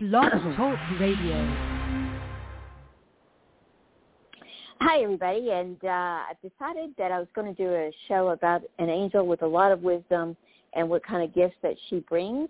Blog Talk Radio. Hi, everybody, and uh, I've decided that I was going to do a show about an angel with a lot of wisdom and what kind of gifts that she brings.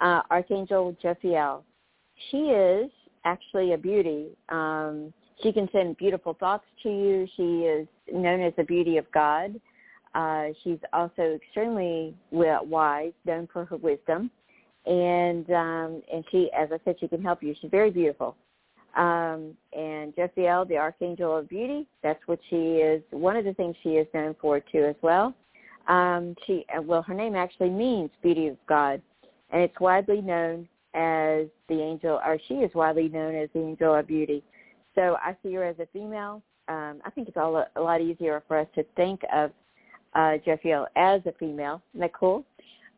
Uh, Archangel Jophiel. She is actually a beauty. Um, she can send beautiful thoughts to you. She is known as the beauty of God. Uh, she's also extremely wise, known for her wisdom, and um, and she, as I said, she can help you. She's very beautiful. Um, and Jophiel, the Archangel of Beauty, that's what she is. One of the things she is known for too, as well. Um, she, uh, well, her name actually means Beauty of God, and it's widely known as the angel, or she is widely known as the Angel of Beauty. So I see her as a female. Um, I think it's all a, a lot easier for us to think of uh, Jophiel as a female. Isn't that cool?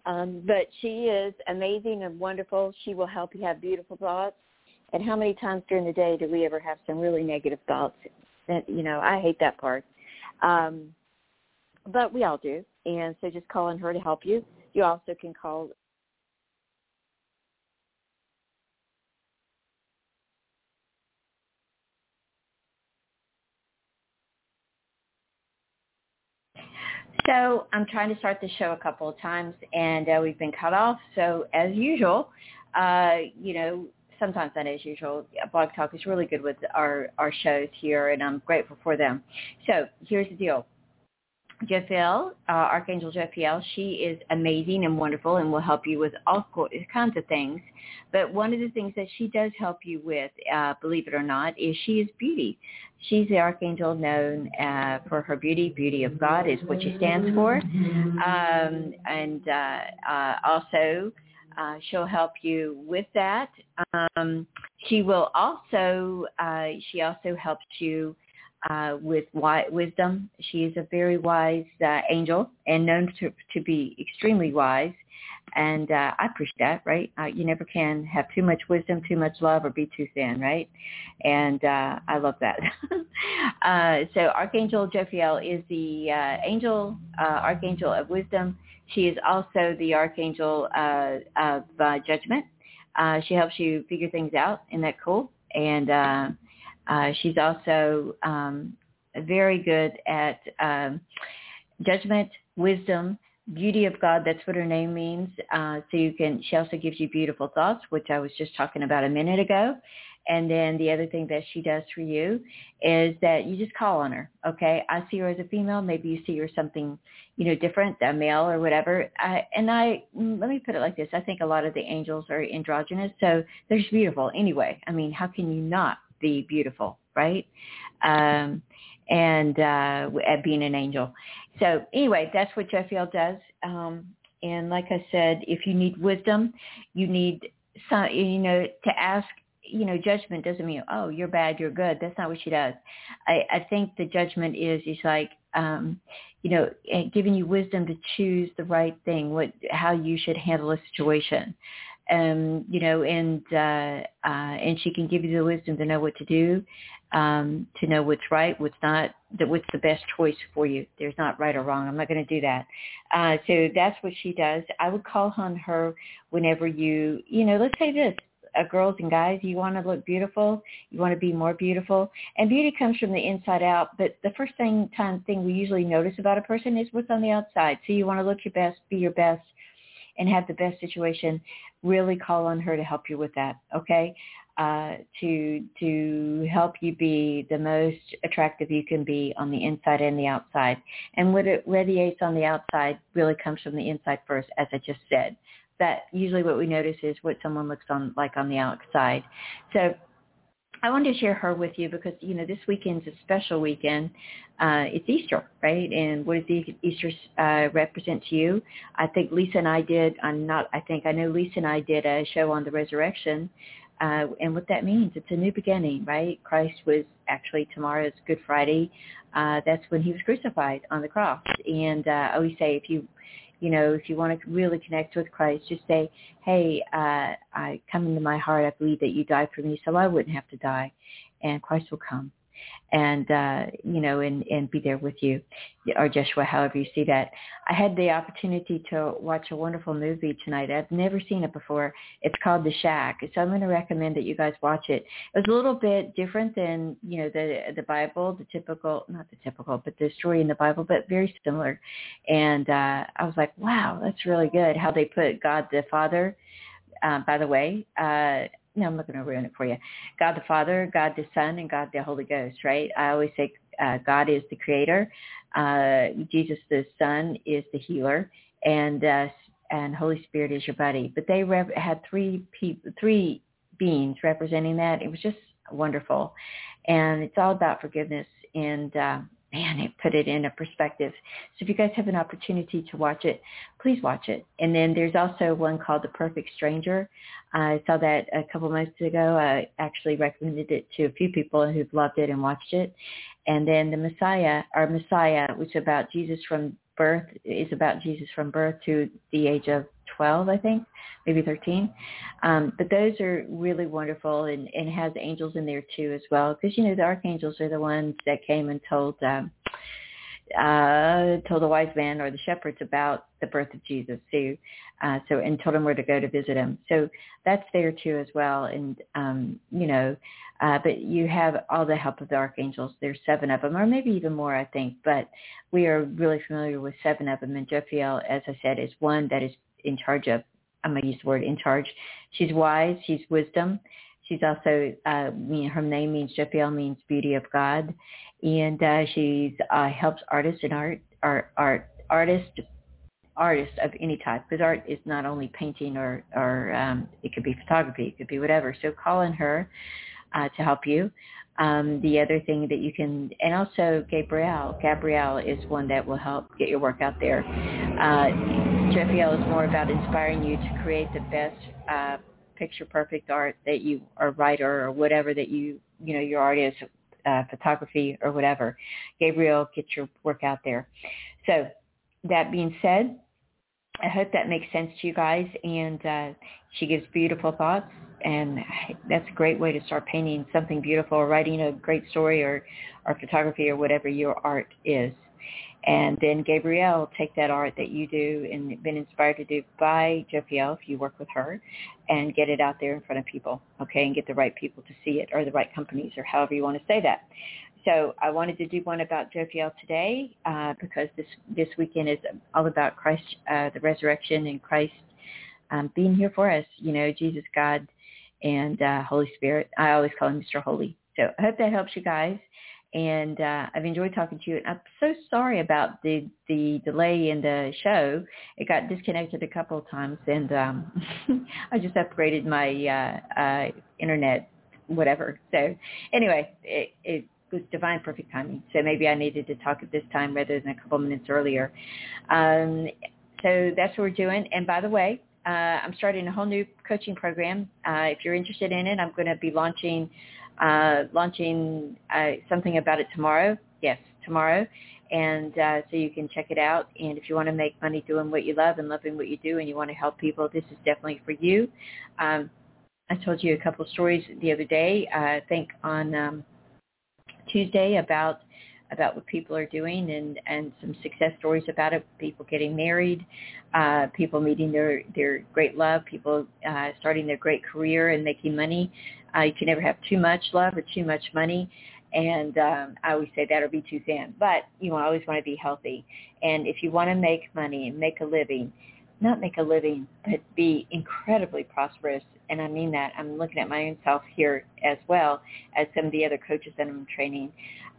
Um, but she is amazing and wonderful. She will help you have beautiful thoughts. And how many times during the day do we ever have some really negative thoughts? That you know, I hate that part. Um, but we all do. And so just call on her to help you. You also can call So I'm trying to start the show a couple of times, and uh, we've been cut off. So as usual, uh, you know, sometimes not as usual. Blog Talk is really good with our our shows here, and I'm grateful for them. So here's the deal. Jophiel, uh, Archangel Jophiel, she is amazing and wonderful and will help you with all kinds of things. But one of the things that she does help you with, uh, believe it or not, is she is beauty. She's the Archangel known uh, for her beauty. Beauty of God is what she stands for. Um, and uh, uh, also, uh, she'll help you with that. Um, she will also, uh, she also helps you uh, with wisdom. She is a very wise uh, angel and known to, to be extremely wise. And uh, I appreciate that, right? Uh, you never can have too much wisdom, too much love, or be too thin, right? And uh, I love that. uh, so Archangel Jophiel is the uh, angel, uh, Archangel of wisdom. She is also the Archangel uh, of uh, judgment. Uh, she helps you figure things out. Isn't that cool? And uh, uh, she's also um, very good at um, judgment, wisdom, beauty of God. That's what her name means. Uh, so you can. She also gives you beautiful thoughts, which I was just talking about a minute ago. And then the other thing that she does for you is that you just call on her. Okay, I see her as a female. Maybe you see her something, you know, different, a male or whatever. I, and I mm, let me put it like this: I think a lot of the angels are androgynous, so they're just beautiful anyway. I mean, how can you not be beautiful, right? Um, and uh, at being an angel. So anyway, that's what Jophiel does. Um, and like I said, if you need wisdom, you need some, you know, to ask. You know, judgment doesn't mean oh you're bad, you're good. That's not what she does. I, I think the judgment is is like um, you know, giving you wisdom to choose the right thing, what how you should handle a situation um, you know, and uh, uh, and she can give you the wisdom to know what to do, um, to know what's right, what's not, that what's the best choice for you. There's not right or wrong. I'm not going to do that. Uh, so that's what she does. I would call on her whenever you, you know, let's say this, uh, girls and guys, you want to look beautiful, you want to be more beautiful, and beauty comes from the inside out. But the first thing time thing we usually notice about a person is what's on the outside. So you want to look your best, be your best, and have the best situation, really call on her to help you with that. Okay, uh, to to help you be the most attractive you can be on the inside and the outside. And what it radiates on the outside really comes from the inside first, as I just said. That usually what we notice is what someone looks on like on the outside. So I wanted to share her with you because you know this weekend's a special weekend. Uh, it's Easter, right? And what does Easter uh, represent to you? I think Lisa and I did. I'm not. I think I know Lisa and I did a show on the resurrection, uh, and what that means. It's a new beginning, right? Christ was actually tomorrow's Good Friday. Uh, that's when he was crucified on the cross. And uh, I always say, if you you know, if you want to really connect with Christ, just say, hey, uh, I come into my heart. I believe that you died for me so I wouldn't have to die. And Christ will come. And uh, you know, and and be there with you, or Joshua, however you see that. I had the opportunity to watch a wonderful movie tonight. I've never seen it before. It's called The Shack, so I'm going to recommend that you guys watch it. It was a little bit different than you know the the Bible, the typical, not the typical, but the story in the Bible, but very similar. And uh, I was like, wow, that's really good. How they put God the Father. Uh, by the way, uh, no, I'm not going to ruin it for you. God the Father, God the Son, and God the Holy Ghost, right? I always say uh, God is the creator, uh, Jesus the Son is the healer, and uh, and Holy Spirit is your buddy. But they rep- had three people, three beings representing that. It was just wonderful, and it's all about forgiveness and uh, man, it put it in a perspective. So if you guys have an opportunity to watch it, please watch it. And then there's also one called The Perfect Stranger. I saw that a couple months ago. I actually recommended it to a few people who've loved it and watched it. And then The Messiah, our Messiah, which is about Jesus from birth, is about Jesus from birth to the age of 12, I think, maybe 13. Um, but those are really wonderful and, and has angels in there too as well. Because, you know, the archangels are the ones that came and told, um, uh, told the wise man or the shepherds about the birth of Jesus too. Uh, so, and told them where to go to visit him. So that's there too as well. And, um, you know, uh, but you have all the help of the archangels. There's seven of them, or maybe even more, I think. But we are really familiar with seven of them. And Jophiel, as I said, is one that is in charge of, I'm going to use the word in charge. She's wise. She's wisdom. She's also, uh, her name means, Jophiel means beauty of God. And uh, she's uh, helps artists and art, art, art, artists, artists of any type. Because art is not only painting or, or um, it could be photography. It could be whatever. So call on her uh, to help you. Um, the other thing that you can, and also Gabrielle. Gabrielle is one that will help get your work out there. Uh, Jophiel is more about inspiring you to create the best uh, picture perfect art that you are writer or whatever that you, you know, your art is, uh, photography or whatever. Gabrielle, get your work out there. So that being said, I hope that makes sense to you guys. And uh, she gives beautiful thoughts and that's a great way to start painting something beautiful or writing a great story or, or photography or whatever your art is. And then Gabrielle, take that art that you do and been inspired to do by Jophiel, if you work with her, and get it out there in front of people, okay, and get the right people to see it or the right companies or however you want to say that. So I wanted to do one about Jophiel today uh, because this this weekend is all about Christ, uh, the resurrection, and Christ um, being here for us. You know, Jesus, God, and uh, Holy Spirit. I always call him Mr. Holy. So I hope that helps you guys. And uh, I've enjoyed talking to you. And I'm so sorry about the the delay in the show. It got disconnected a couple of times, and um, I just upgraded my uh, uh, internet, whatever. So anyway, it, it was divine perfect timing. So maybe I needed to talk at this time rather than a couple minutes earlier. Um, so that's what we're doing. And by the way, uh, I'm starting a whole new coaching program. Uh, if you're interested in it, I'm going to be launching uh, launching uh, something about it tomorrow. Yes, tomorrow. And uh, so you can check it out. And if you want to make money doing what you love and loving what you do and you want to help people, this is definitely for you. Um, I told you a couple stories the other day, uh, I think on um, Tuesday about about what people are doing and, and some success stories about it, people getting married, uh, people meeting their, their great love, people uh, starting their great career and making money. Uh, you can never have too much love or too much money. And um, I always say that or be too thin. But you always want to be healthy. And if you want to make money and make a living, not make a living, but be incredibly prosperous. And I mean that. I'm looking at my own self here as well as some of the other coaches that I'm training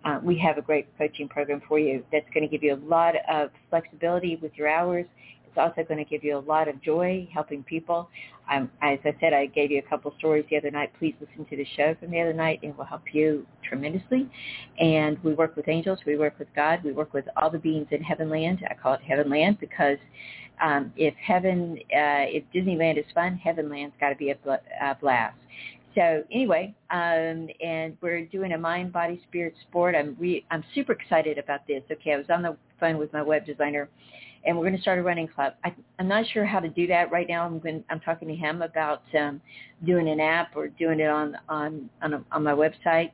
uh, we have a great coaching program for you that's going to give you a lot of flexibility with your hours. It's also going to give you a lot of joy helping people. Um, as I said, I gave you a couple stories the other night. Please listen to the show from the other night. It will help you tremendously. And we work with angels. We work with God. We work with all the beings in Heavenland. I call it Heavenland because um, if heaven, uh, if Disneyland is fun, Heavenland's got to be a, bl- a blast. So anyway, um, and we're doing a mind, body, spirit sport. I'm re- I'm super excited about this. Okay, I was on the phone with my web designer, and we're going to start a running club. I, I'm not sure how to do that right now. I'm going, I'm talking to him about um, doing an app or doing it on on on, a, on my website.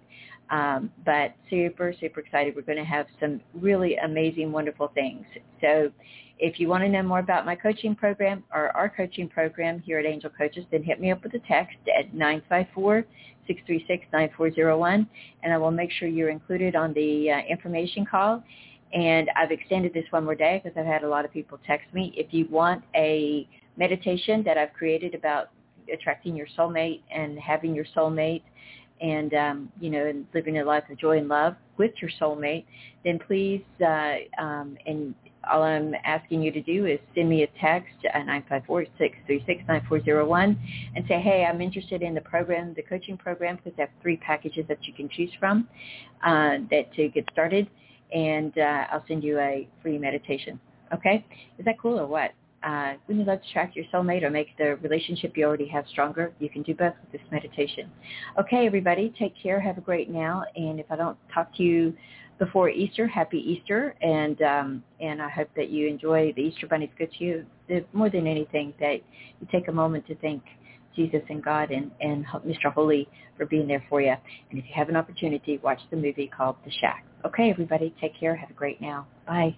Um, but super, super excited. We're going to have some really amazing, wonderful things. So if you want to know more about my coaching program or our coaching program here at Angel Coaches, then hit me up with a text at 954-636-9401, and I will make sure you're included on the uh, information call. And I've extended this one more day because I've had a lot of people text me. If you want a meditation that I've created about attracting your soulmate and having your soulmate and um, you know, and living a life of joy and love with your soulmate, then please, uh, um, and all I'm asking you to do is send me a text at 954-636-9401 and say, hey, I'm interested in the program, the coaching program, because I have three packages that you can choose from uh, that to get started, and uh, I'll send you a free meditation. Okay? Is that cool or what? Uh, when you love to attract your soulmate or make the relationship you already have stronger, you can do both with this meditation. Okay, everybody, take care. Have a great now. And if I don't talk to you before Easter, happy Easter. And um, and I hope that you enjoy the Easter Bunny's good to you. The, more than anything, that you take a moment to thank Jesus and God and, and Mr. Holy for being there for you. And if you have an opportunity, watch the movie called The Shack. Okay, everybody, take care. Have a great now. Bye.